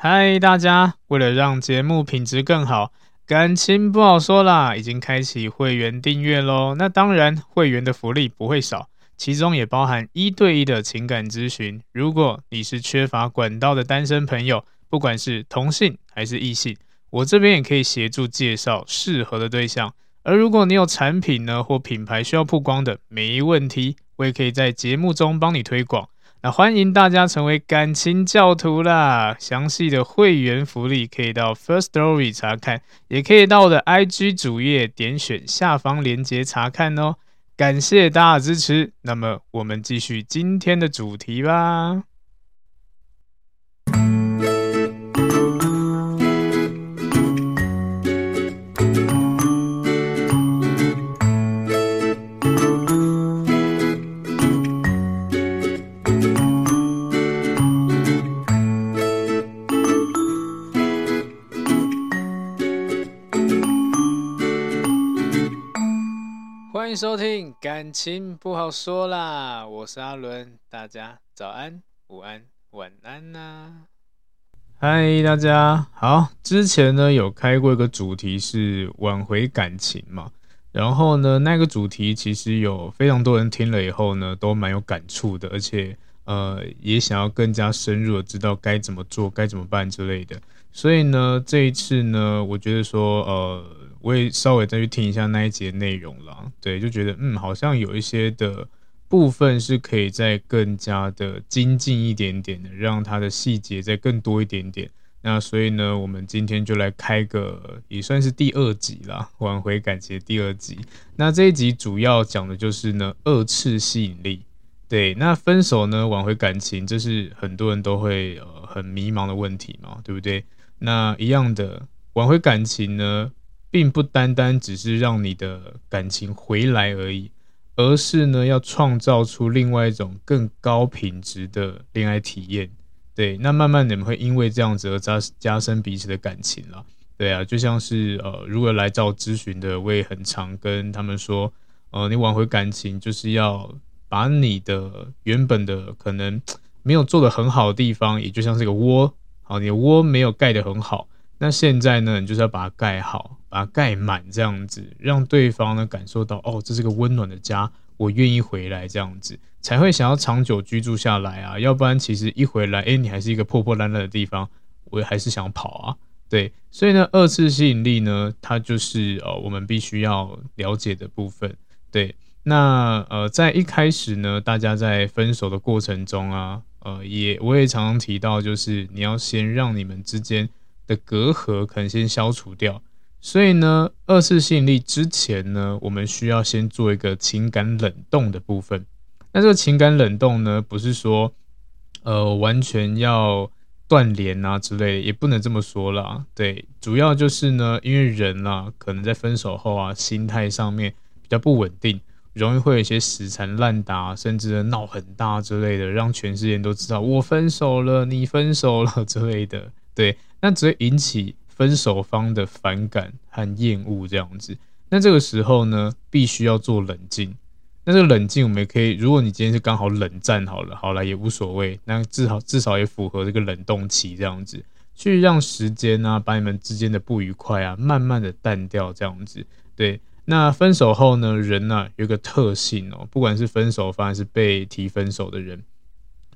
嗨，大家！为了让节目品质更好，感情不好说啦，已经开启会员订阅喽。那当然，会员的福利不会少，其中也包含一对一的情感咨询。如果你是缺乏管道的单身朋友，不管是同性还是异性，我这边也可以协助介绍适合的对象。而如果你有产品呢或品牌需要曝光的，没问题，我也可以在节目中帮你推广。那欢迎大家成为感情教徒啦！详细的会员福利可以到 First Story 查看，也可以到我的 IG 主页点选下方链接查看哦。感谢大家支持，那么我们继续今天的主题吧。欢迎收听，感情不好说啦，我是阿伦，大家早安、午安、晚安呐、嗨，大家好。之前呢有开过一个主题是挽回感情嘛，然后呢那个主题其实有非常多人听了以后呢都蛮有感触的，而且呃也想要更加深入的知道该怎么做、该怎么办之类的。所以呢这一次呢，我觉得说呃。我也稍微再去听一下那一节内容了，对，就觉得嗯，好像有一些的部分是可以再更加的精进一点点的，让它的细节再更多一点点。那所以呢，我们今天就来开个也算是第二集啦，挽回感情第二集。那这一集主要讲的就是呢，二次吸引力。对，那分手呢，挽回感情，这是很多人都会呃很迷茫的问题嘛，对不对？那一样的挽回感情呢，并不单单只是让你的感情回来而已，而是呢，要创造出另外一种更高品质的恋爱体验。对，那慢慢你们会因为这样子而加加深彼此的感情了。对啊，就像是呃，如果来找咨询的，我也很常跟他们说，呃，你挽回感情就是要把你的原本的可能没有做得很好的地方，也就像是个窝，好，你的窝没有盖得很好。那现在呢，你就是要把它盖好，把它盖满，这样子让对方呢感受到，哦，这是个温暖的家，我愿意回来，这样子才会想要长久居住下来啊。要不然，其实一回来，诶，你还是一个破破烂烂的地方，我还是想跑啊。对，所以呢，二次吸引力呢，它就是呃，我们必须要了解的部分。对，那呃，在一开始呢，大家在分手的过程中啊，呃，也我也常常提到，就是你要先让你们之间。的隔阂可能先消除掉，所以呢，二次吸引力之前呢，我们需要先做一个情感冷冻的部分。那这个情感冷冻呢，不是说呃完全要断联啊之类的，也不能这么说啦。对，主要就是呢，因为人啊，可能在分手后啊，心态上面比较不稳定，容易会有一些死缠烂打，甚至闹很大之类的，让全世界都知道我分手了，你分手了之类的。对。那只会引起分手方的反感和厌恶这样子。那这个时候呢，必须要做冷静。那这个冷静，我们也可以，如果你今天是刚好冷战好了，好了也无所谓。那至少至少也符合这个冷冻期这样子，去让时间啊，把你们之间的不愉快啊，慢慢的淡掉这样子。对，那分手后呢，人呢、啊、有个特性哦，不管是分手方还是被提分手的人，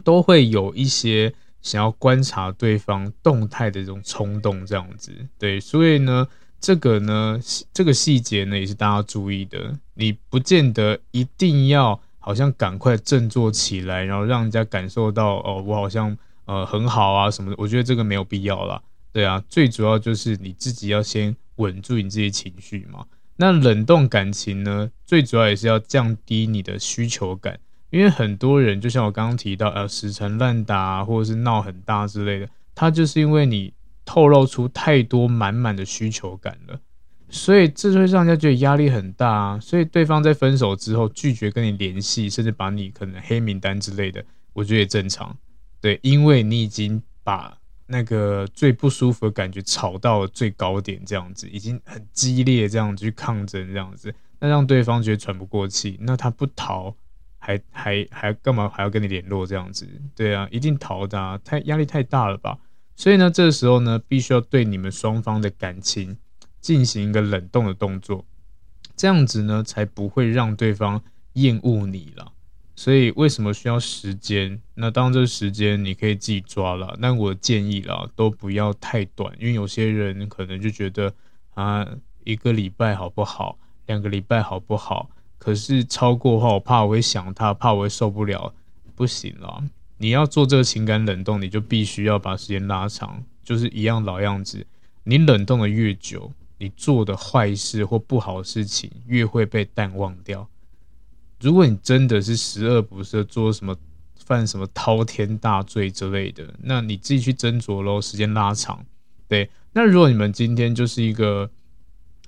都会有一些。想要观察对方动态的这种冲动，这样子，对，所以呢，这个呢，这个细节呢，也是大家注意的。你不见得一定要好像赶快振作起来，然后让人家感受到哦，我好像呃很好啊什么的。我觉得这个没有必要啦。对啊，最主要就是你自己要先稳住你自己情绪嘛。那冷冻感情呢，最主要也是要降低你的需求感。因为很多人就像我刚刚提到，呃，死缠烂打，或者是闹很大之类的，他就是因为你透露出太多满满的需求感了，所以这就会让人家觉得压力很大啊。所以对方在分手之后拒绝跟你联系，甚至把你可能黑名单之类的，我觉得也正常。对，因为你已经把那个最不舒服的感觉炒到了最高点，这样子已经很激烈，这样子去抗争，这样子，那让对方觉得喘不过气，那他不逃。还还还干嘛还要跟你联络这样子？对啊，一定逃的啊，太压力太大了吧？所以呢，这个时候呢，必须要对你们双方的感情进行一个冷冻的动作，这样子呢，才不会让对方厌恶你了。所以为什么需要时间？那当这个时间你可以自己抓了。那我建议啦，都不要太短，因为有些人可能就觉得啊，一个礼拜好不好？两个礼拜好不好？可是超过的话，我怕我会想他，怕我会受不了，不行了。你要做这个情感冷冻，你就必须要把时间拉长，就是一样老样子。你冷冻的越久，你做的坏事或不好事情越会被淡忘掉。如果你真的是十恶不赦，做什么犯什么滔天大罪之类的，那你自己去斟酌喽。时间拉长，对。那如果你们今天就是一个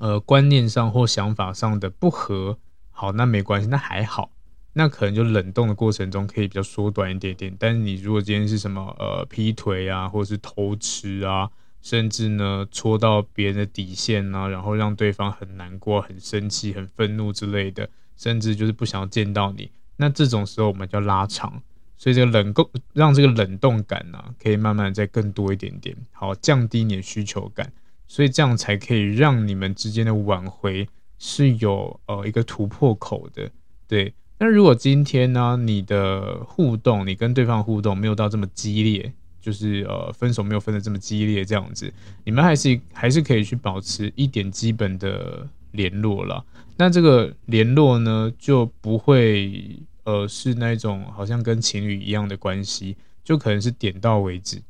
呃观念上或想法上的不合，好，那没关系，那还好，那可能就冷冻的过程中可以比较缩短一点点。但是你如果今天是什么呃劈腿啊，或者是偷吃啊，甚至呢戳到别人的底线啊，然后让对方很难过、很生气、很愤怒之类的。甚至就是不想要见到你，那这种时候我们就要拉长，所以这个冷冻让这个冷冻感呢、可以慢慢再更多一点点，好，降低你的需求感，所以这样才可以让你们之间的挽回是有呃一个突破口的，对。那如果今天呢、你的互动，你跟对方互动没有到这么激烈，就是呃分手没有分的这么激烈这样子，你们还是还是可以去保持一点基本的联络了。那这个联络呢，就不会呃是那种好像跟情侣一样的关系，就可能是点到为止，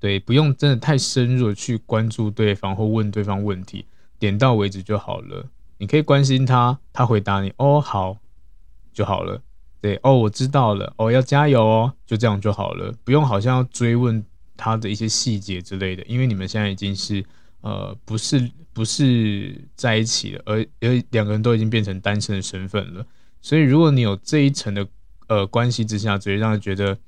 对，不用真的太深入的去关注对方或问对方问题，点到为止就好了。你可以关心他，他回答你哦好就好了，对哦我知道了哦要加油哦，就这样就好了，不用好像要追问他的一些细节之类的，因为你们现在已经是。呃，不是不是在一起了，而而两个人都已经变成单身的身份了。所以，如果你有这一层的呃关系之下，只会让他觉得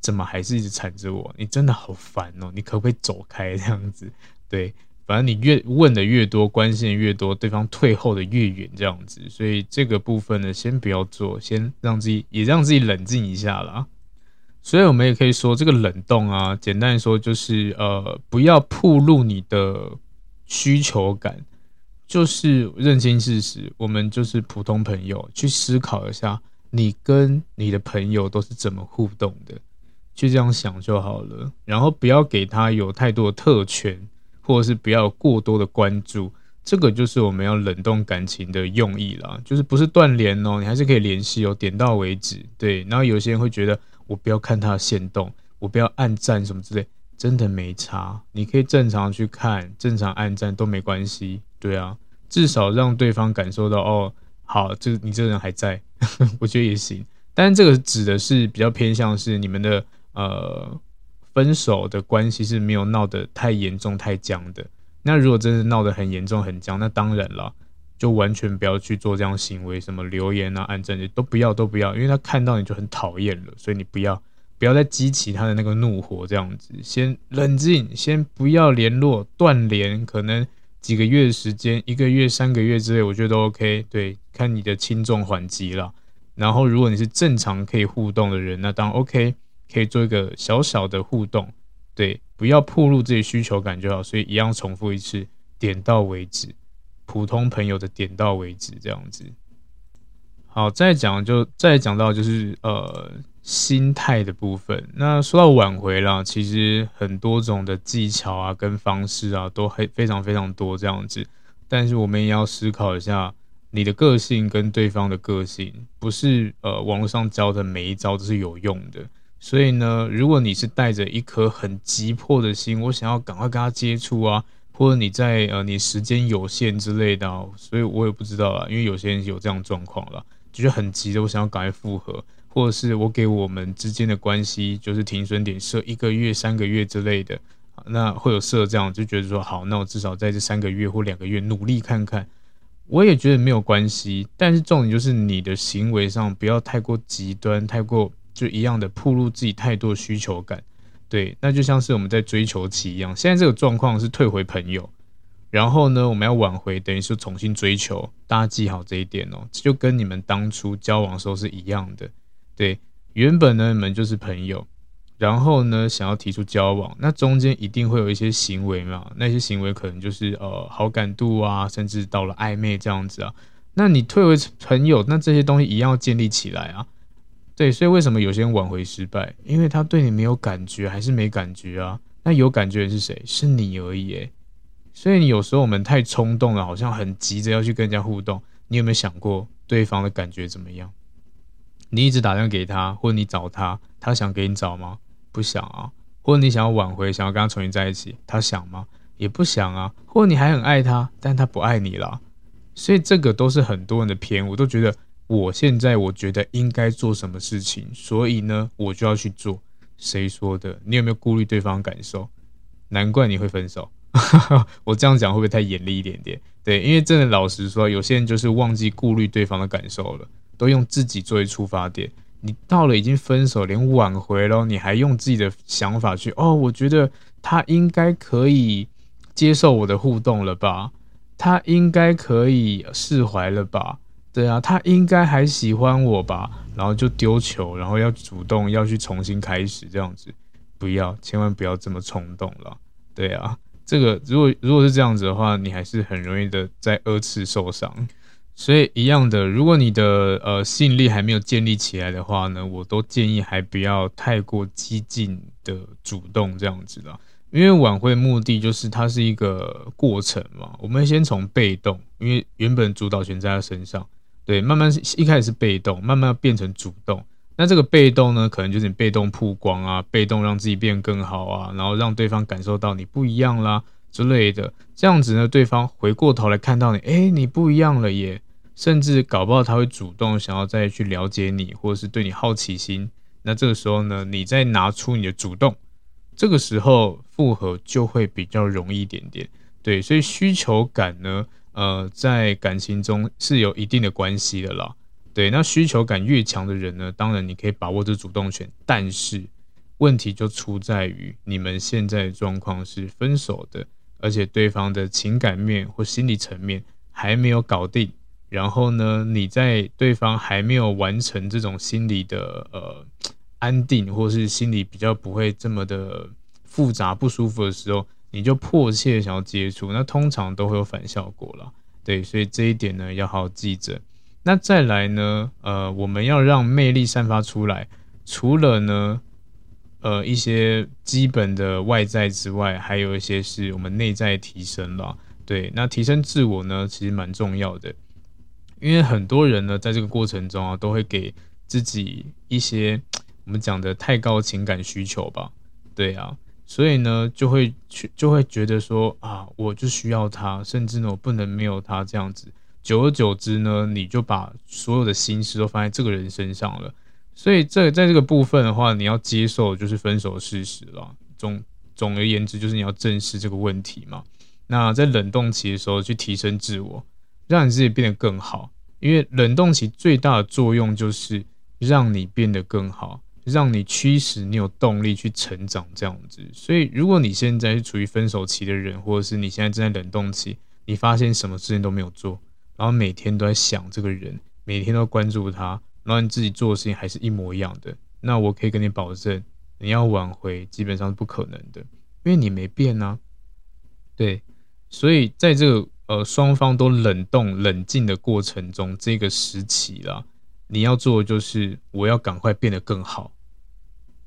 怎么还是一直缠着我？你真的好烦哦！你可不可以走开这样子？对，反正你越问的越多，关心的越多，对方退后的越远这样子。所以这个部分呢，先不要做，先让自己也让自己冷静一下啦。所以，我们也可以说，这个冷冻啊，简单说就是，呃，不要暴露你的需求感，就是认清事实，我们就是普通朋友，去思考一下，你跟你的朋友都是怎么互动的，就这样想就好了。然后不要给他有太多的特权，或者是不要过多的关注，这个就是我们要冷冻感情的用意啦，就是不是断联哦，你还是可以联系哦，点到为止。对，然后有些人会觉得。我不要看他的限动，我不要按赞什么之类，真的没差。你可以正常去看，正常按赞都没关系。对啊，至少让对方感受到哦，好，这你这个人还在，我觉得也行。但是这个指的是比较偏向是你们的呃分手的关系是没有闹得太严重太僵的。那如果真的闹得很严重很僵，那当然了。就完全不要去做这样行为，什么留言啊、按赞都不要，都不要，因为他看到你就很讨厌了，所以你不要，不要再激起他的那个怒火，这样子，先冷静，先不要联络，断联，可能几个月的时间，一个月、三个月之类，我觉得都 OK。对，看你的轻重缓急了。然后，如果你是正常可以互动的人，那当然 OK，可以做一个小小的互动，对，不要暴露自己需求感就好。所以一样重复一次，点到为止。普通朋友的点到为止，这样子。好，再讲就再讲到就是呃心态的部分。那说到挽回啦，其实很多种的技巧啊跟方式啊都很非常非常多这样子。但是我们也要思考一下，你的个性跟对方的个性，不是呃网络上教的每一招都是有用的。所以呢，如果你是带着一颗很急迫的心，我想要赶快跟他接触啊。或者你在呃，你时间有限之类的，所以我也不知道啊，因为有些人有这样状况了，就是很急的，我想要赶快复合，或者是我给我们之间的关系就是停损点设一个月、三个月之类的，那会有设这样，就觉得说好，那我至少在这三个月或两个月努力看看，我也觉得没有关系，但是重点就是你的行为上不要太过极端，太过就一样的暴露自己太多需求感。对，那就像是我们在追求期一样。现在这个状况是退回朋友，然后呢，我们要挽回，等于是重新追求。大家记好这一点哦，就跟你们当初交往的时候是一样的。对，原本呢，你们就是朋友，然后呢，想要提出交往，那中间一定会有一些行为嘛，那些行为可能就是呃好感度啊，甚至到了暧昧这样子啊。那你退为朋友，那这些东西一样要建立起来啊。对，所以为什么有些人挽回失败？因为他对你没有感觉，还是没感觉啊？那有感觉的是谁？是你而已诶。所以你有时候我们太冲动了，好像很急着要去跟人家互动。你有没有想过对方的感觉怎么样？你一直打电话给他，或者你找他，他想给你找吗？不想啊。或者你想要挽回，想要跟他重新在一起，他想吗？也不想啊。或者你还很爱他，但他不爱你了。所以这个都是很多人的偏，我都觉得。我现在我觉得应该做什么事情，所以呢，我就要去做。谁说的？你有没有顾虑对方感受？难怪你会分手。我这样讲会不会太严厉一点点？对，因为真的老实说，有些人就是忘记顾虑对方的感受了，都用自己作为出发点。你到了已经分手，连挽回了，你还用自己的想法去哦？我觉得他应该可以接受我的互动了吧？他应该可以释怀了吧？对啊，他应该还喜欢我吧？然后就丢球，然后要主动要去重新开始这样子，不要，千万不要这么冲动了。对啊，这个如果如果是这样子的话，你还是很容易的在二次受伤。所以一样的，如果你的呃吸引力还没有建立起来的话呢，我都建议还不要太过激进的主动这样子的。因为挽回目的就是它是一个过程嘛，我们先从被动，因为原本主导权在他身上。对，慢慢一开始是被动，慢慢变成主动。那这个被动呢，可能就是你被动曝光啊，被动让自己变更好啊，然后让对方感受到你不一样啦之类的。这样子呢，对方回过头来看到你，诶，你不一样了耶，甚至搞不好他会主动想要再去了解你，或者是对你好奇心。那这个时候呢，你再拿出你的主动，这个时候复合就会比较容易一点点。对，所以需求感呢。呃，在感情中是有一定的关系的啦。对，那需求感越强的人呢，当然你可以把握这主动权，但是问题就出在于你们现在的状况是分手的，而且对方的情感面或心理层面还没有搞定。然后呢，你在对方还没有完成这种心理的呃安定，或是心理比较不会这么的复杂不舒服的时候。你就迫切想要接触，那通常都会有反效果了，对，所以这一点呢要好好记着。那再来呢，呃，我们要让魅力散发出来，除了呢，呃，一些基本的外在之外，还有一些是我们内在提升了，对，那提升自我呢，其实蛮重要的，因为很多人呢，在这个过程中啊，都会给自己一些我们讲的太高情感需求吧，对啊。所以呢，就会去就会觉得说啊，我就需要他，甚至呢，我不能没有他这样子。久而久之呢，你就把所有的心思都放在这个人身上了。所以这在这个部分的话，你要接受就是分手的事实了。总总而言之，就是你要正视这个问题嘛。那在冷冻期的时候，去提升自我，让你自己变得更好。因为冷冻期最大的作用就是让你变得更好。让你驱使你有动力去成长，这样子。所以，如果你现在是处于分手期的人，或者是你现在正在冷冻期，你发现什么事情都没有做，然后每天都在想这个人，每天都关注他，然后你自己做的事情还是一模一样的，那我可以跟你保证，你要挽回基本上是不可能的，因为你没变啊。对，所以在这个呃双方都冷冻冷静的过程中，这个时期啦。你要做的就是，我要赶快变得更好，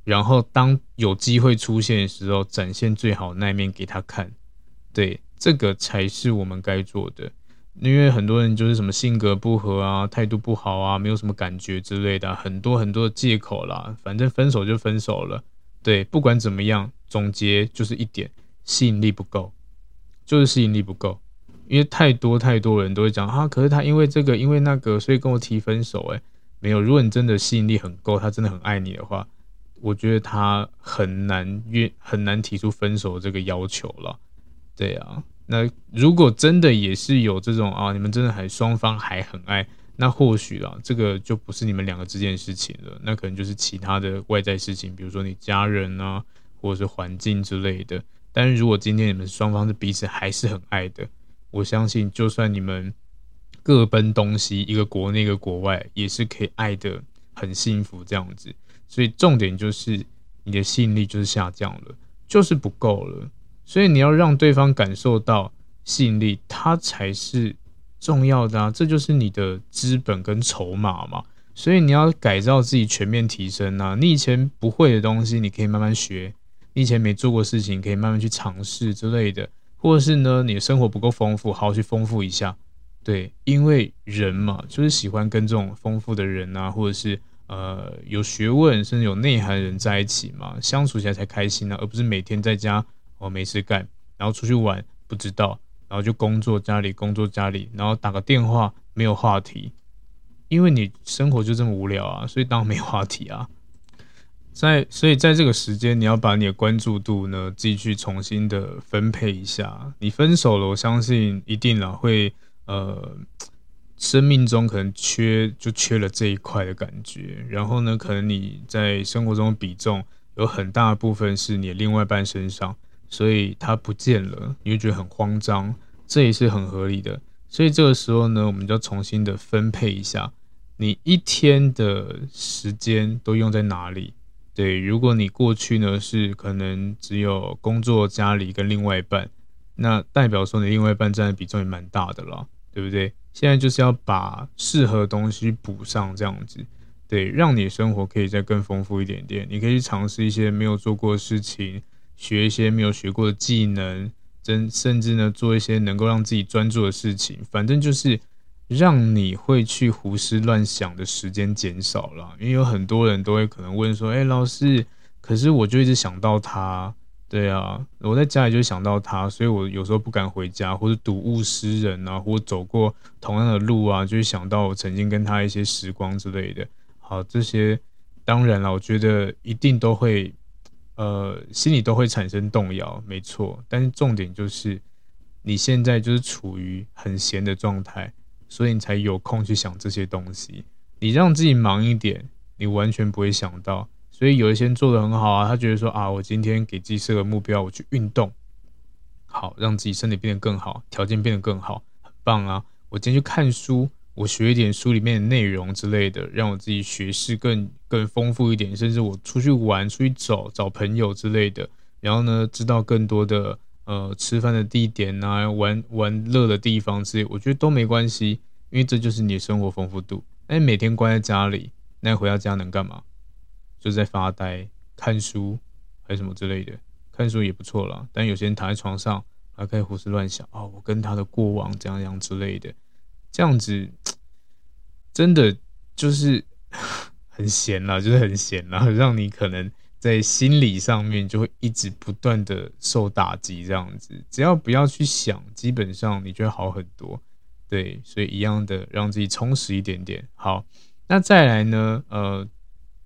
然后当有机会出现的时候，展现最好那一面给他看。对，这个才是我们该做的。因为很多人就是什么性格不合啊，态度不好啊，没有什么感觉之类的，很多很多的借口啦。反正分手就分手了。对，不管怎么样，总结就是一点：吸引力不够，就是吸引力不够。因为太多太多人都会讲啊，可是他因为这个，因为那个，所以跟我提分手。诶，没有，如果你真的吸引力很够，他真的很爱你的话，我觉得他很难约，很难提出分手这个要求了。对啊，那如果真的也是有这种啊，你们真的还双方还很爱，那或许啊，这个就不是你们两个之间的事情了，那可能就是其他的外在事情，比如说你家人啊，或者是环境之类的。但是如果今天你们双方是彼此还是很爱的。我相信，就算你们各奔东西，一个国内一个国外，也是可以爱的很幸福这样子。所以重点就是你的吸引力就是下降了，就是不够了。所以你要让对方感受到吸引力，它才是重要的啊！这就是你的资本跟筹码嘛。所以你要改造自己，全面提升啊！你以前不会的东西，你可以慢慢学；你以前没做过事情，可以慢慢去尝试之类的。或者是呢，你的生活不够丰富，好好去丰富一下。对，因为人嘛，就是喜欢跟这种丰富的人啊，或者是呃有学问甚至有内涵的人在一起嘛，相处起来才开心啊，而不是每天在家。哦没事干，然后出去玩不知道，然后就工作家里工作家里，然后打个电话没有话题，因为你生活就这么无聊啊，所以当然没话题啊。在所以在这个时间，你要把你的关注度呢，自己去重新的分配一下。你分手了，我相信一定啦会呃，生命中可能缺就缺了这一块的感觉。然后呢，可能你在生活中的比重有很大部分是你的另外一半身上。所以他不见了，你会觉得很慌张，这也是很合理的。所以这个时候呢，我们就要重新的分配一下，你一天的时间都用在哪里？对，如果你过去呢是可能只有工作、家里跟另外一半，那代表说你另外一半占的比重也蛮大的了，对不对？现在就是要把适合的东西补上，这样子，对，让你生活可以再更丰富一点点。你可以去尝试一些没有做过的事情。学一些没有学过的技能，真甚至呢做一些能够让自己专注的事情，反正就是让你会去胡思乱想的时间减少了。因为有很多人都会可能问说：“哎，老师，可是我就一直想到他，对啊，我在家里就想到他，所以我有时候不敢回家，或者睹物思人啊，或走过同样的路啊，就会想到我曾经跟他一些时光之类的。好，这些当然了，我觉得一定都会。”呃，心里都会产生动摇，没错。但是重点就是，你现在就是处于很闲的状态，所以你才有空去想这些东西。你让自己忙一点，你完全不会想到。所以有一些人做的很好啊，他觉得说啊，我今天给自己设个目标，我去运动，好，让自己身体变得更好，条件变得更好，很棒啊。我今天去看书。我学一点书里面的内容之类的，让我自己学识更更丰富一点，甚至我出去玩、出去走、找朋友之类的，然后呢，知道更多的呃吃饭的地点啊、玩玩乐的地方之类，我觉得都没关系，因为这就是你的生活丰富度。那你每天关在家里，那你回到家能干嘛？就在发呆、看书，还是什么之类的。看书也不错啦，但有些人躺在床上还可以胡思乱想哦，我跟他的过往怎样样之类的。这样子真的就是 很闲啦，就是很闲啦，让你可能在心理上面就会一直不断的受打击。这样子，只要不要去想，基本上你就会好很多。对，所以一样的让自己充实一点点。好，那再来呢？呃，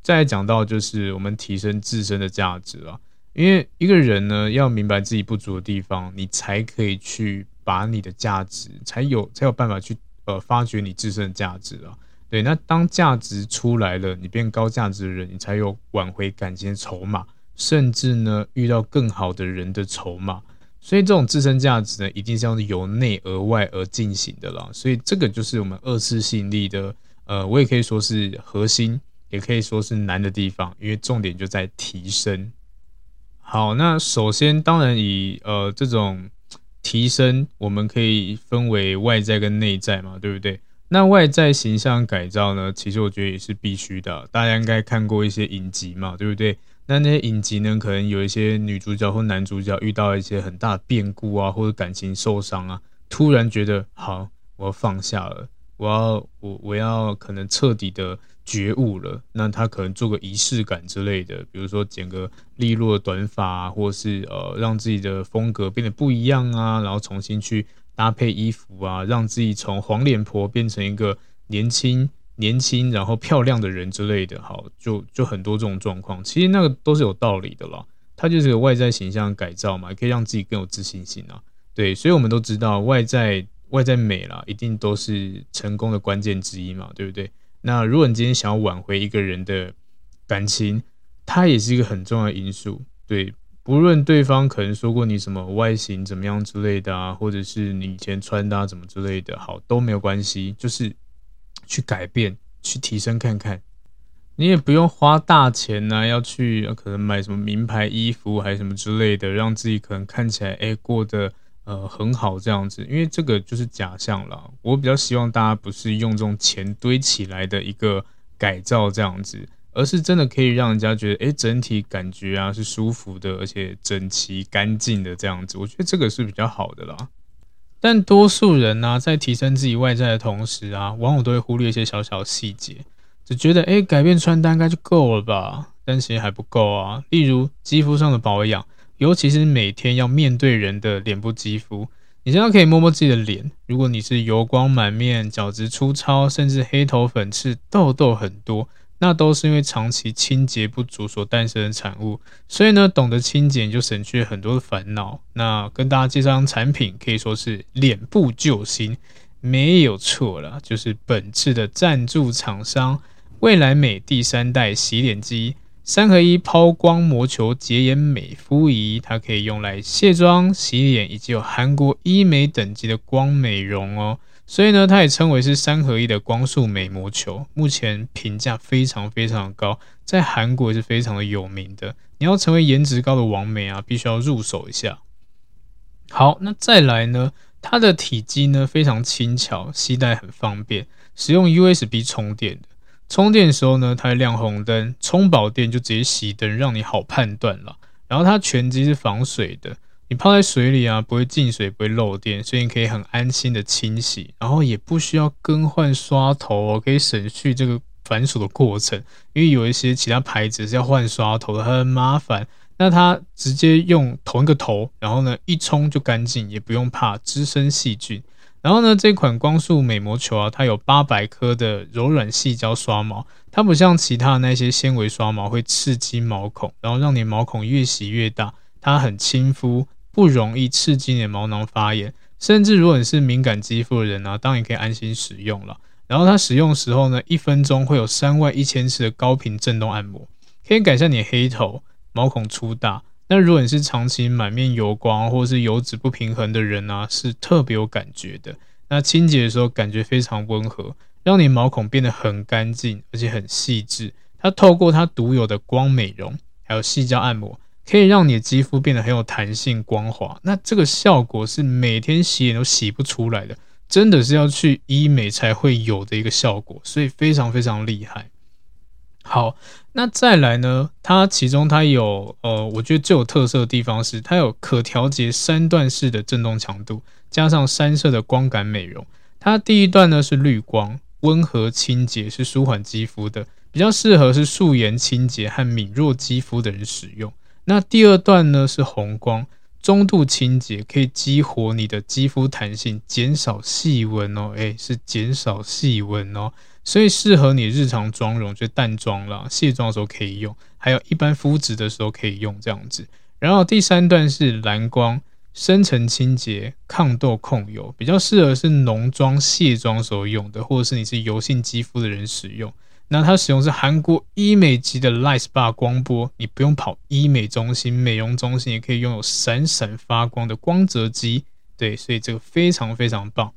再讲到就是我们提升自身的价值了。因为一个人呢，要明白自己不足的地方，你才可以去把你的价值，才有才有办法去。呃，发掘你自身的价值啊，对，那当价值出来了，你变高价值的人，你才有挽回感情的筹码，甚至呢，遇到更好的人的筹码。所以这种自身价值呢，一定是要由内而外而进行的啦。所以这个就是我们二次吸引力的，呃，我也可以说是核心，也可以说是难的地方，因为重点就在提升。好，那首先当然以呃这种。提升，我们可以分为外在跟内在嘛，对不对？那外在形象改造呢，其实我觉得也是必须的。大家应该看过一些影集嘛，对不对？那那些影集呢，可能有一些女主角或男主角遇到一些很大的变故啊，或者感情受伤啊，突然觉得好，我要放下了，我要我我要可能彻底的。觉悟了，那他可能做个仪式感之类的，比如说剪个利落的短发啊，或是呃让自己的风格变得不一样啊，然后重新去搭配衣服啊，让自己从黄脸婆变成一个年轻年轻然后漂亮的人之类的，好，就就很多这种状况，其实那个都是有道理的啦，它就是个外在形象改造嘛，可以让自己更有自信心啊，对，所以我们都知道外在外在美啦，一定都是成功的关键之一嘛，对不对？那如果你今天想要挽回一个人的感情，它也是一个很重要的因素。对，不论对方可能说过你什么外形怎么样之类的啊，或者是你以前穿搭怎么之类的，好，都没有关系，就是去改变，去提升看看。你也不用花大钱呢、要去可能买什么名牌衣服还是什么之类的，让自己可能看起来哎过得呃很好这样子，因为这个就是假象了。我比较希望大家不是用这种钱堆起来的一个改造这样子，而是真的可以让人家觉得哎整体感觉啊是舒服的，而且整齐干净的这样子，我觉得这个是比较好的啦。但多数人呢、在提升自己外在的同时啊，往往都会忽略一些小小细节。只觉得诶，改变穿搭应该就够了吧？但其实还不够啊。例如肌肤上的保养，尤其是每天要面对人的脸部肌肤，你现在可以摸摸自己的脸。如果你是油光满面、角质粗糙，甚至黑头粉刺、痘痘很多，那都是因为长期清洁不足所诞生的产物。所以呢，懂得清洁就省去很多的烦恼。那跟大家介绍产品，可以说是脸部救星，没有错啦，就是本次的赞助厂商。未来美第三代洗脸机，三合一抛光魔球洁颜美肤仪，它可以用来卸妆、洗脸，以及有韩国医美等级的光美容哦。所以呢，它也称为是三合一的光束美魔球，目前评价非常非常高，在韩国也是非常的有名的。你要成为颜值高的王美啊，必须要入手一下。好，那再来呢，它的体积呢非常轻巧，携带很方便，使用 USB 充电的。充电的时候呢，它会亮红灯；充饱电就直接熄灯，让你好判断了。然后它全机是防水的，你泡在水里啊，不会进水，不会漏电，所以你可以很安心的清洗，然后也不需要更换刷头哦，可以省去这个繁琐的过程。因为有一些其他牌子是要换刷头的，很麻烦。那它直接用同一个头，然后呢一冲就干净，也不用怕滋生细菌。然后呢，这款光束美膜球啊，它有八百颗的柔软细胶刷毛，它不像其他那些纤维刷毛会刺激毛孔，然后让你毛孔越洗越大。它很亲肤，不容易刺激你的毛囊发炎，甚至如果你是敏感肌肤的人啊，当然可以安心使用了。然后它使用时候呢，一分钟会有三万一千次的高频震动按摩，可以改善你黑头、毛孔粗大。那如果你是长期满面油光或是油脂不平衡的人呢、啊，是特别有感觉的。那清洁的时候感觉非常温和，让你毛孔变得很干净，而且很细致。它透过它独有的光美容，还有细胶按摩，可以让你的肌肤变得很有弹性、光滑。那这个效果是每天洗脸都洗不出来的，真的是要去医美才会有的一个效果，所以非常非常厉害。好，那再来呢？它其中它有呃，我觉得最有特色的地方是它有可调节三段式的震动强度，加上三色的光感美容。它第一段呢是绿光，温和清洁，是舒缓肌肤的，比较适合是素颜清洁和敏弱肌肤的人使用。那第二段呢是红光，中度清洁，可以激活你的肌肤弹性，减少细纹哦。诶，是减少细纹哦。所以适合你日常妆容，就淡妆啦，卸妆的时候可以用，还有一般肤质的时候可以用这样子。然后第三段是蓝光，深层清洁、抗痘控油，比较适合是浓妆卸妆时候用的，或者是你是油性肌肤的人使用。那它使用是韩国医美级的 Light Spa 光波，你不用跑医美中心、美容中心，也可以拥有闪闪发光的光泽肌。对，所以这个非常非常棒。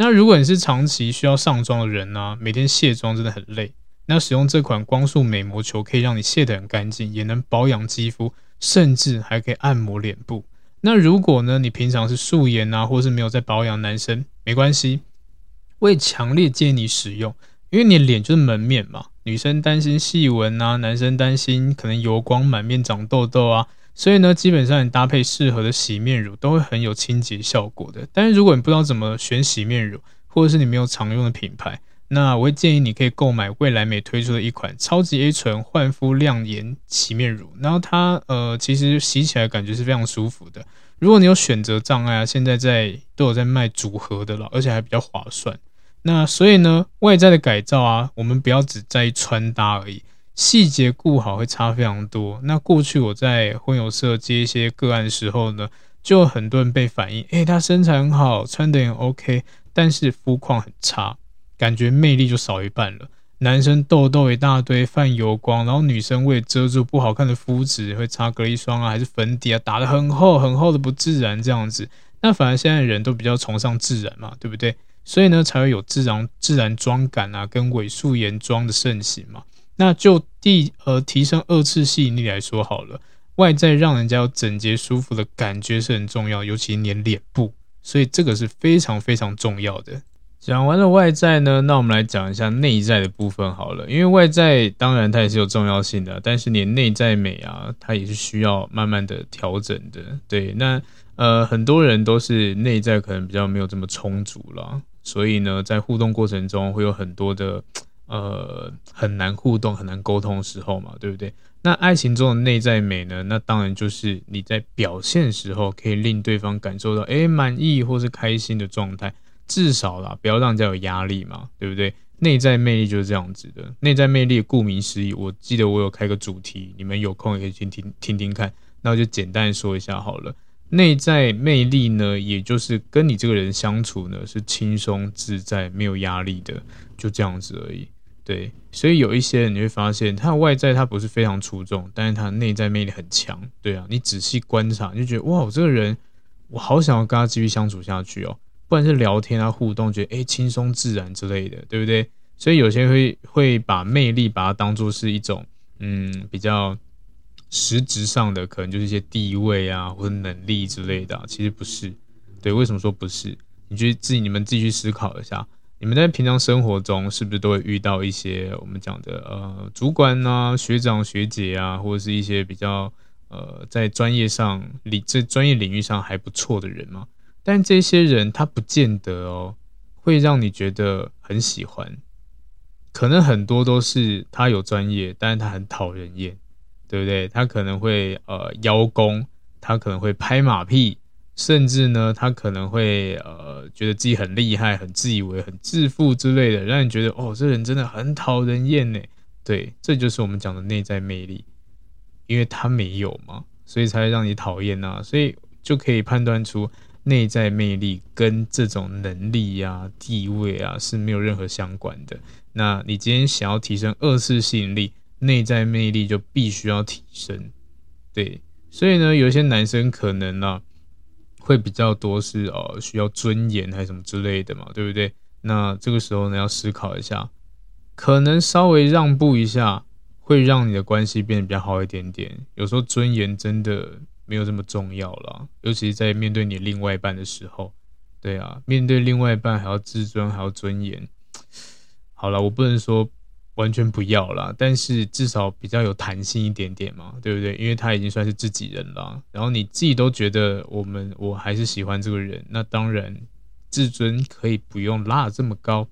那如果你是长期需要上妆的人呢、每天卸妆真的很累。那使用这款光束美膜球可以让你卸得很干净，也能保养肌肤，甚至还可以按摩脸部。那如果呢，你平常是素颜啊，或是没有在保养，男生没关系，我也强烈建议你使用，因为你脸就是门面嘛。女生担心细纹啊，男生担心可能油光满面长痘痘啊。所以呢，基本上你搭配适合的洗面乳都会很有清洁效果的。但是如果你不知道怎么选洗面乳，或者是你没有常用的品牌，那我会建议你可以购买未来美推出的一款超级 A 醇焕肤亮颜洗面乳。然后它呃，其实洗起来感觉是非常舒服的。如果你有选择障碍啊，现在在都有在卖组合的了，而且还比较划算。那所以呢，外在的改造啊，我们不要只在意穿搭而已。细节顾好会差非常多。那过去我在婚友社接一些个案的时候呢，就很多人被反映，诶，他身材很好，穿的很 OK，但是肤况很差，感觉魅力就少一半了。男生痘痘一大堆，泛油光，然后女生为遮住不好看的肤质，会擦隔离霜啊，还是粉底啊，打得很厚很厚的不自然这样子。那反而现在人都比较崇尚自然嘛，对不对？所以呢，才会有自然自然妆感啊，跟伪素颜妆的盛行嘛。那就第呃提升二次吸引力来说好了，外在让人家有整洁舒服的感觉是很重要，尤其你脸部，所以这个是非常非常重要的。讲完了外在呢，那我们来讲一下内在的部分好了。因为外在当然它也是有重要性的，但是你内在美啊，它也是需要慢慢的调整的。对，那呃很多人都是内在可能比较没有这么充足了，所以呢，在互动过程中会有很多的呃很难互动、很难沟通的时候嘛，对不对？那爱情中的内在美呢，那当然就是你在表现时候可以令对方感受到诶满意或是开心的状态。至少啦，不要让人家有压力嘛，对不对？内在魅力就是这样子的。内在魅力，顾名思义，我记得我有开个主题，你们有空也可以去听听听看。那我就简单说一下好了。内在魅力呢，也就是跟你这个人相处呢是轻松自在、没有压力的，就这样子而已。对，所以有一些人你会发现，他的外在他不是非常出众，但是他内在魅力很强。对啊，你仔细观察，你就觉得哇，我这个人，我好想要跟他继续相处下去哦。不管是聊天啊、互动，觉得诶轻松自然之类的，对不对？所以有些人会会把魅力把它当做是一种嗯比较实质上的，可能就是一些地位啊或者能力之类的。其实不是，对，为什么说不是？你觉得自己你们自己去思考一下，你们在平常生活中是不是都会遇到一些我们讲的呃主管啊、学长学姐啊，或者是一些比较呃在专业上领这专业领域上还不错的人吗？但这些人他不见得哦，会让你觉得很喜欢，可能很多都是他有专业，但是他很讨人厌，对不对？他可能会呃邀功，他可能会拍马屁，甚至呢，他可能会呃觉得自己很厉害、很自以为、很自负之类的，让你觉得哦，这人真的很讨人厌呢。对，这就是我们讲的内在魅力，因为他没有嘛，所以才会让你讨厌呐，所以就可以判断出。内在魅力跟这种能力呀、啊、地位啊是没有任何相关的。那你今天想要提升二次吸引力，内在魅力就必须要提升。对，所以呢，有些男生可能呢、啊、会比较多是哦需要尊严还是什么之类的嘛，对不对？那这个时候呢要思考一下，可能稍微让步一下，会让你的关系变得比较好一点点。有时候尊严真的。没有这么重要了，尤其是在面对你另外一半的时候，对啊，面对另外一半还要自尊，还要尊严。好了，我不能说完全不要啦，但是至少比较有弹性一点点嘛，对不对？因为他已经算是自己人了，然后你自己都觉得我们我还是喜欢这个人，那当然自尊可以不用拉这么高，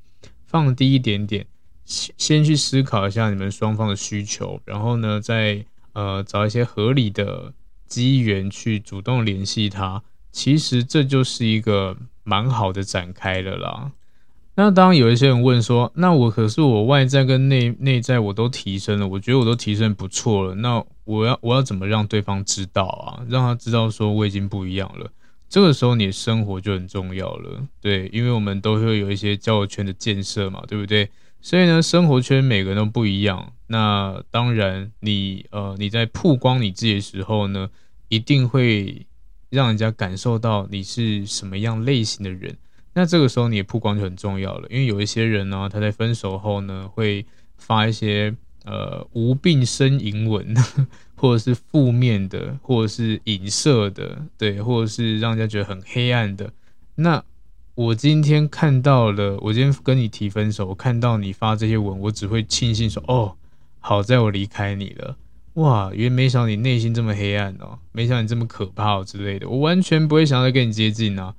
放低一点点，先先去思考一下你们双方的需求，然后呢，再呃找一些合理的。机缘去主动联系他，其实这就是一个蛮好的展开了啦。那当有一些人问说，那我可是我外在跟内内在我都提升了，我觉得我都提升不错了，那我要我要怎么让对方知道啊？让他知道说我已经不一样了。这个时候你的生活就很重要了，对，因为我们都会有一些交友圈的建设嘛，对不对？所以呢，生活圈每个人都不一样。那当然你，你呃你在曝光你自己的时候呢，一定会让人家感受到你是什么样类型的人。那这个时候你的曝光就很重要了，因为有一些人呢，他在分手后呢，会发一些呃无病呻吟文，或者是负面的，或者是影射的，对，或者是让人家觉得很黑暗的。那我今天看到了，我今天跟你提分手，我看到你发这些文，我只会庆幸说：哦，好在我离开你了。哇，原没想到你内心这么黑暗哦，没想到你这么可怕之类的，我完全不会想要跟你接近啊，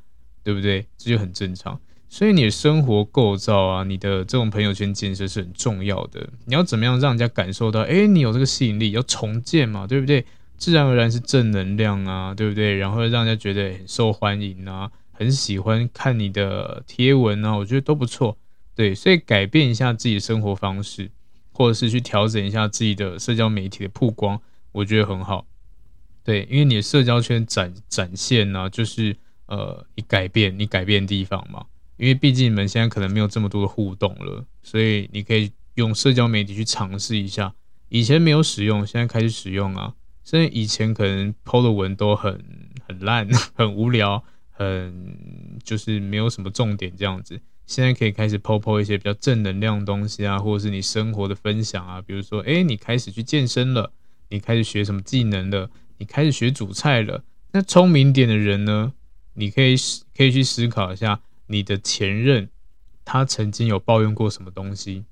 对不对？这就很正常。所以你的生活构造啊，你的这种朋友圈建设是很重要的。你要怎么样让人家感受到，诶，你有这个吸引力，要重建嘛，对不对？自然而然是正能量啊，对不对？然后让人家觉得很受欢迎啊。很喜欢看你的贴文啊，我觉得都不错。对，所以改变一下自己的生活方式，或者是去调整一下自己的社交媒体的曝光，我觉得很好。对，因为你的社交圈展展现呢、就是呃，你改变你改变地方嘛。因为毕竟你们现在可能没有这么多的互动了，所以你可以用社交媒体去尝试一下。以前没有使用，现在开始使用啊。甚至以前可能 PO 的文都很很烂，很无聊。很，就是没有什么重点这样子。现在可以开始 po po 一些比较正能量的东西啊，或者是你生活的分享啊，比如说，哎，你开始去健身了，你开始学什么技能了，你开始学煮菜了。那聪明点的人呢，你可以可以去思考一下，你的前任他曾经有抱怨过什么东西，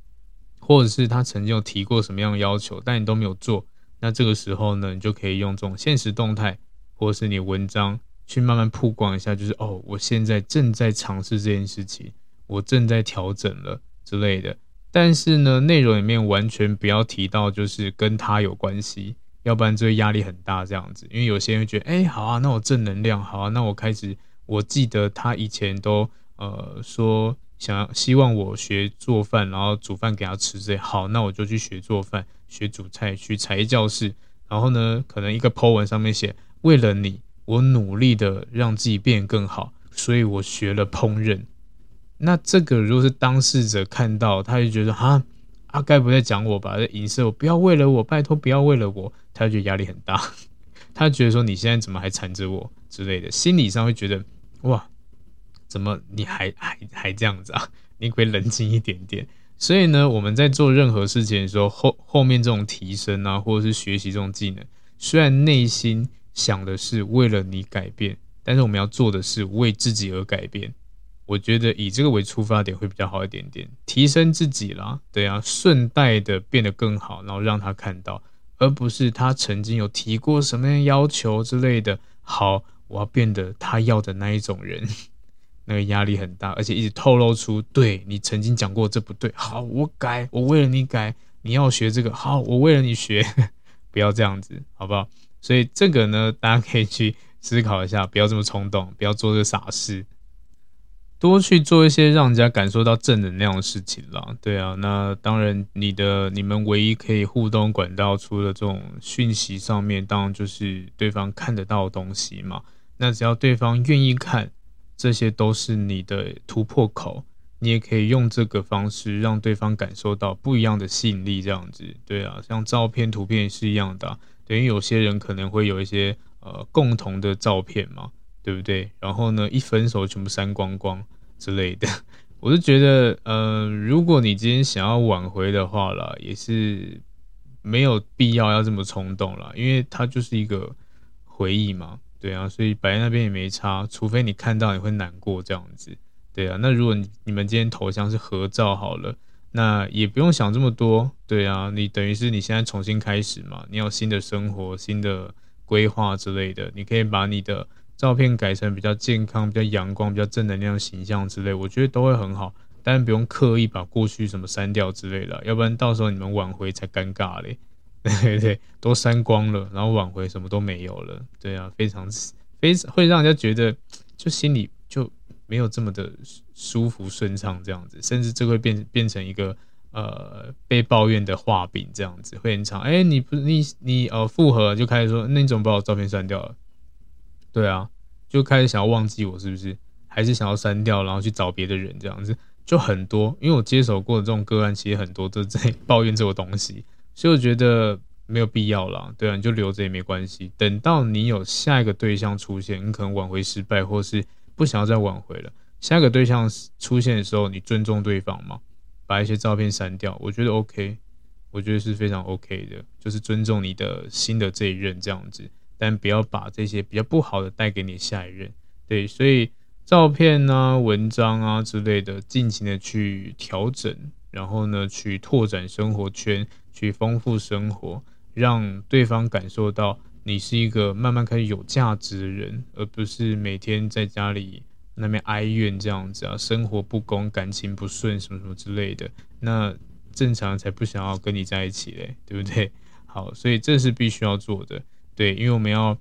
或者是他曾经有提过什么样的要求，但你都没有做。那这个时候呢，你就可以用这种现实动态，或者是你文章去慢慢曝光一下，就是哦，我现在正在尝试这件事情。我正在调整了之类的，但是呢，内容里面完全不要提到就是跟他有关系，要不然就会压力很大这样子。因为有些人觉得，哎，好啊，那我正能量，好啊，那我开始，我记得他以前都呃说想要希望我学做饭，然后煮饭给他吃这好，那我就去学做饭，学煮菜，去才艺教室。然后呢，可能一个 po 文上面写，为了你，我努力的让自己变更好，所以我学了烹饪。那这个如果是当事者看到，他就觉得哈，啊，该不会讲我吧？在影射我，不要为了我，拜托不要为了我，他就觉得压力很大，他觉得说你现在怎么还缠着我之类的，心理上会觉得哇，怎么你还还还这样子啊？你可以冷静一点点。所以呢，我们在做任何事情的时候，后后面这种提升啊，或者是学习这种技能，虽然内心想的是为了你改变，但是我们要做的是为自己而改变。我觉得以这个为出发点会比较好一点点，提升自己啦，对啊，顺带的变得更好，然后让他看到，而不是他曾经有提过什么样要求之类的。好，我要变得他要的那一种人，那个压力很大，而且一直透露出，对，你曾经讲过这不对，好，我改，我为了你改，你要学这个，好，我为了你学，不要这样子，好不好？所以这个呢，大家可以去思考一下，不要这么冲动，不要做这傻事。多去做一些让人家感受到正能量的事情啦，对啊，那当然，你的你们唯一可以互动管道，除了这种讯息上面，当然就是对方看得到的东西嘛。那只要对方愿意看，这些都是你的突破口。你也可以用这个方式让对方感受到不一样的吸引力，这样子，对啊，像照片、图片是一样的，等于有些人可能会有一些呃共同的照片嘛。对不对？然后呢，一分手全部删光光之类的，我是觉得，呃，如果你今天想要挽回的话啦，也是没有必要要这么冲动啦，因为它就是一个回忆嘛，对啊，所以摆在那边也没差，除非你看到你会难过这样子，对啊。那如果你你们今天头像是合照好了，那也不用想这么多，对啊，你等于是你现在重新开始嘛，你有新的生活、新的规划之类的，你可以把你的。照片改成比较健康、比较阳光、比较正能量的形象之类，我觉得都会很好。但不用刻意把过去什么删掉之类的，要不然到时候你们挽回才尴尬嘞。对对，都删光了，然后挽回什么都没有了。对啊，非常非常会让人家觉得就心里就没有这么的舒服顺畅这样子，甚至这会变变成一个呃被抱怨的画饼这样子，会很长。哎，你不你你呃复合就开始说，那你怎么把我照片删掉了？对啊，就开始想要忘记我，是不是？还是想要删掉，然后去找别的人这样子，就很多。因为我接手过的这种个案，其实很多都在抱怨这个东西，所以我觉得没有必要啦。对啊，你就留着也没关系。等到你有下一个对象出现，你可能挽回失败，或是不想要再挽回了，下一个对象出现的时候，你尊重对方嘛，把一些照片删掉，我觉得 OK，我觉得是非常 OK 的，就是尊重你的新的这一任这样子。但不要把这些比较不好的带给你下一任，对，所以照片啊、文章啊之类的，尽情的去调整，然后呢，去拓展生活圈，去丰富生活，让对方感受到你是一个慢慢开始有价值的人，而不是每天在家里那边哀怨这样子啊，生活不公、感情不顺什么什么之类的，那正常才不想要跟你在一起嘞，对不对？好，所以这是必须要做的。对，因为我们要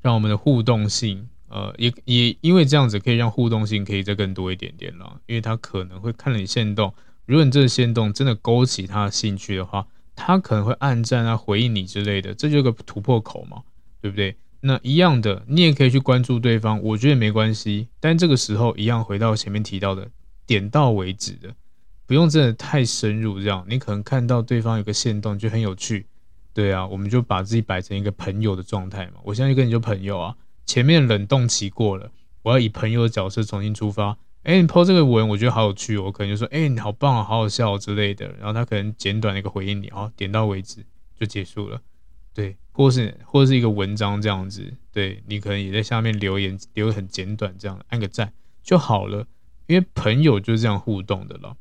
让我们的互动性，呃，也也因为这样子可以让互动性可以再更多一点点了。因为他可能会看了你限动，如果你这个限动真的勾起他的兴趣的话，他可能会按赞啊、回应你之类的，这就是个突破口嘛，对不对？那一样的，你也可以去关注对方，我觉得没关系。但这个时候一样回到前面提到的，点到为止的，不用真的太深入。这样你可能看到对方有个限动就很有趣。对啊，我们就把自己摆成一个朋友的状态嘛。我现在就跟你就朋友啊，前面冷冻期过了，我要以朋友的角色重新出发。哎、你 po 这个文，我觉得好有趣，我可能就说，哎、你好棒啊，好好笑之类的。然后他可能简短的一个回应你，哦，点到为止就结束了。对，或是或者是一个文章这样子，对，你可能也在下面留言，留很简短，这样按个赞就好了。因为朋友就是这样互动的了。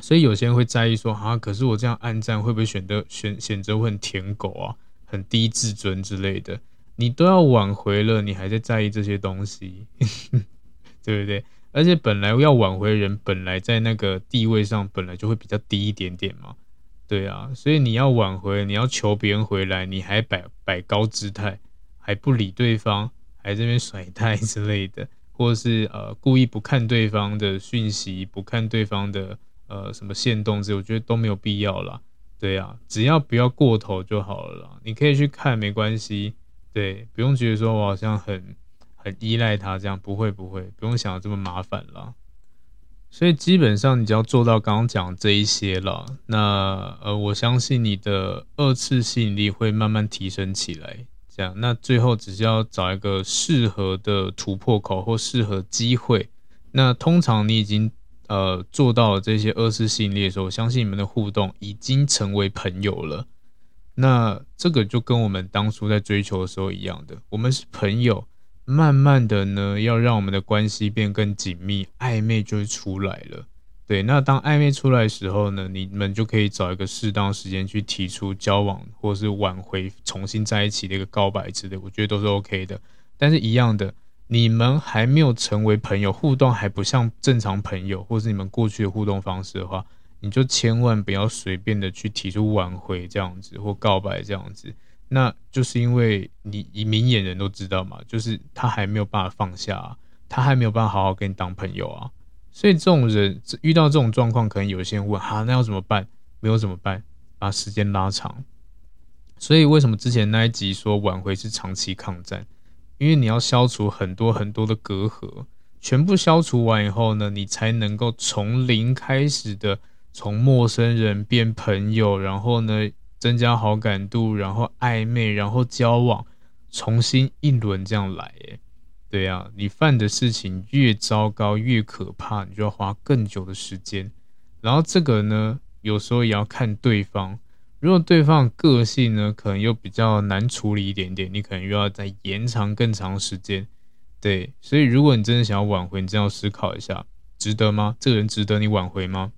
所以有些人会在意说，啊，可是我这样暗赞会不会显得显显得会很舔狗啊，很低自尊之类的？你都要挽回了，你还在在意这些东西，对不对？而且本来要挽回人，本来在那个地位上本来就会比较低一点点嘛，对啊。所以你要挽回，你要求别人回来，你还摆摆高姿态，还不理对方，还在这边甩 态之类的，或是呃故意不看对方的讯息，不看对方的呃什么限动之类，我觉得都没有必要啦。对啊，只要不要过头就好了啦。你可以去看，没关系。对，不用觉得说我好像很很依赖他这样，不会不会，不用想这么麻烦了。所以基本上你只要做到刚刚讲这一些了，那呃，我相信你的二次吸引力会慢慢提升起来。这样，那最后只是要找一个适合的突破口或适合机会。那通常你已经呃做到这些二次吸引力的时候，我相信你们的互动已经成为朋友了。那这个就跟我们当初在追求的时候一样的，我们是朋友，慢慢的呢，要让我们的关系变更紧密，暧昧就会出来了。对，那当暧昧出来的时候呢，你们就可以找一个适当时间去提出交往，或是挽回、重新在一起的一个告白之类，我觉得都是 OK 的。但是，一样的，你们还没有成为朋友，互动还不像正常朋友，或是你们过去的互动方式的话。你就千万不要随便的去提出挽回这样子或告白这样子，那就是因为你以明眼人都知道嘛，就是他还没有办法放下啊，他还没有办法好好跟你当朋友啊，所以这种人遇到这种状况，可能有些人问哈，那要怎么办？没有怎么办？把时间拉长。所以为什么之前那一集说挽回是长期抗战？因为你要消除很多很多的隔阂，全部消除完以后呢，你才能够从零开始的。从陌生人变朋友，然后呢，增加好感度，然后暧昧，然后交往，重新一轮这样来，诶，对呀、啊，你犯的事情越糟糕越可怕，你就要花更久的时间。然后这个呢，有时候也要看对方，如果对方个性呢，可能又比较难处理一点点，你可能又要再延长更长时间。对，所以如果你真的想要挽回，你真要思考一下，值得吗？这个人值得你挽回吗？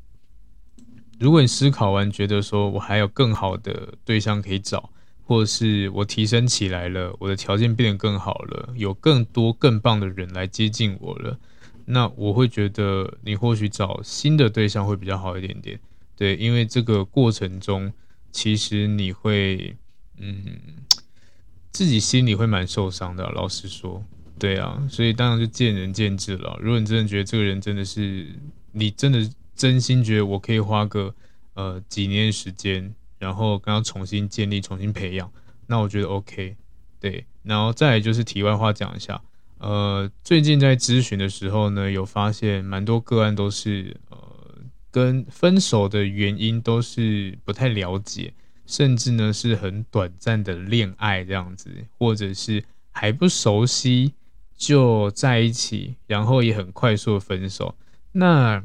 如果你思考完觉得说我还有更好的对象可以找，或者是我提升起来了，我的条件变得更好了，有更多更棒的人来接近我了，那我会觉得你或许找新的对象会比较好一点点。对，因为这个过程中其实你会，嗯，自己心里会蛮受伤的，老实说。对啊，所以当然就见仁见智了。如果你真的觉得这个人真的是你真的。真心觉得我可以花个呃几年时间，然后跟他重新建立、重新培养，那我觉得 OK。对，然后再就是题外话讲一下，呃，最近在咨询的时候呢，有发现蛮多个案都是跟分手的原因都是不太了解，甚至呢是很短暂的恋爱这样子，或者是还不熟悉就在一起，然后也很快速的分手，那。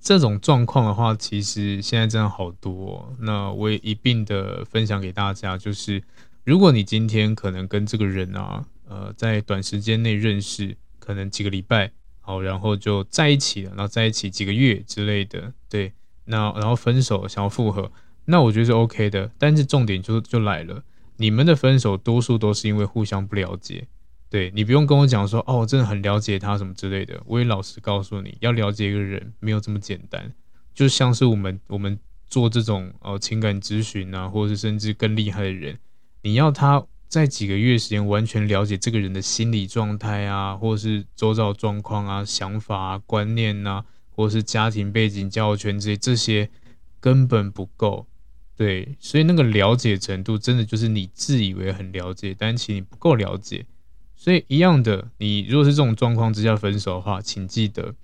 这种状况的话，其实现在真的好多哦。那我也一并的分享给大家，就是如果你今天可能跟这个人啊，呃，在短时间内认识，可能几个礼拜，好，然后就在一起了，然后在一起几个月之类的，对，那然后分手想要复合，那我觉得是 OK 的。但是重点就就来了，你们的分手多数都是因为互相不了解。对，你不用跟我讲说哦，我真的很了解他什么之类的。我也老实告诉你，要了解一个人没有这么简单。就像是我们我们做这种哦情感咨询啊，或者是甚至更厉害的人，你要他在几个月时间完全了解这个人的心理状态啊，或者是周遭状况啊、想法啊、观念啊，或者是家庭背景、交友圈这些，这些根本不够。对，所以那个了解程度真的就是你自以为很了解，但其实你不够了解。所以一样的，你如果是这种状况之下分手的话，请记得，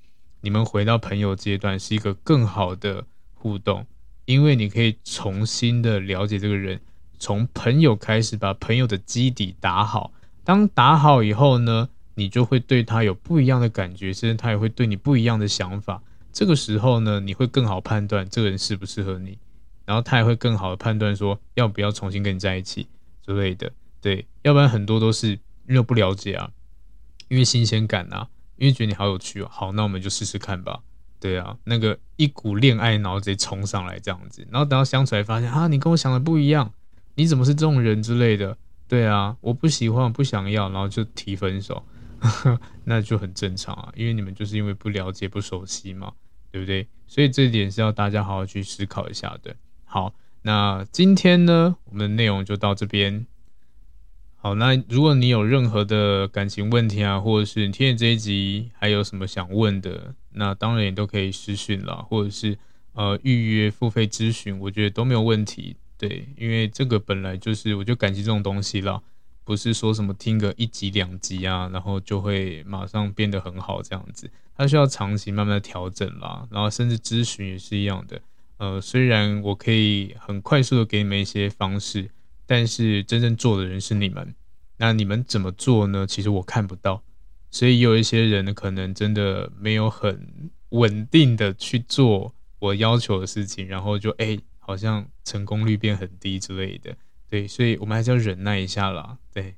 你们回到朋友阶段是一个更好的互动，因为你可以重新的了解这个人，从朋友开始把朋友的基底打好。当打好以后呢，你就会对他有不一样的感觉，甚至他也会对你不一样的想法。这个时候呢，你会更好判断这个人适不适合你，然后他也会更好的判断说要不要重新跟你在一起之类的。对，要不然很多都是因为不了解啊，因为新鲜感啊，因为觉得你好有趣哦。好，那我们就试试看吧。对啊，那个一股恋爱脑直接冲上来这样子，然后等到相处来发现啊，你跟我想的不一样，你怎么是这种人之类的？对啊，我不喜欢，不想要，然后就提分手，那就很正常啊，因为你们就是因为不了解、不熟悉嘛，对不对？所以这一点是要大家好好去思考一下的。好，那今天呢，我们的内容就到这边。好，那如果你有任何的感情问题啊，或者是你听了这一集还有什么想问的，那当然也都可以私讯啦，或者是呃预约付费咨询，我觉得都没有问题。对，因为这个本来就是，我就感激这种东西啦，不是说什么听个一集两集啊，然后就会马上变得很好这样子，它需要长期慢慢的调整啦，然后甚至咨询也是一样的。呃，虽然我可以很快速的给你们一些方式。但是真正做的人是你们，那你们怎么做呢？其实我看不到，所以有一些人，可能真的没有很稳定的去做我要求的事情，然后就哎、好像成功率变很低之类的。对，所以我们还是要忍耐一下啦。对，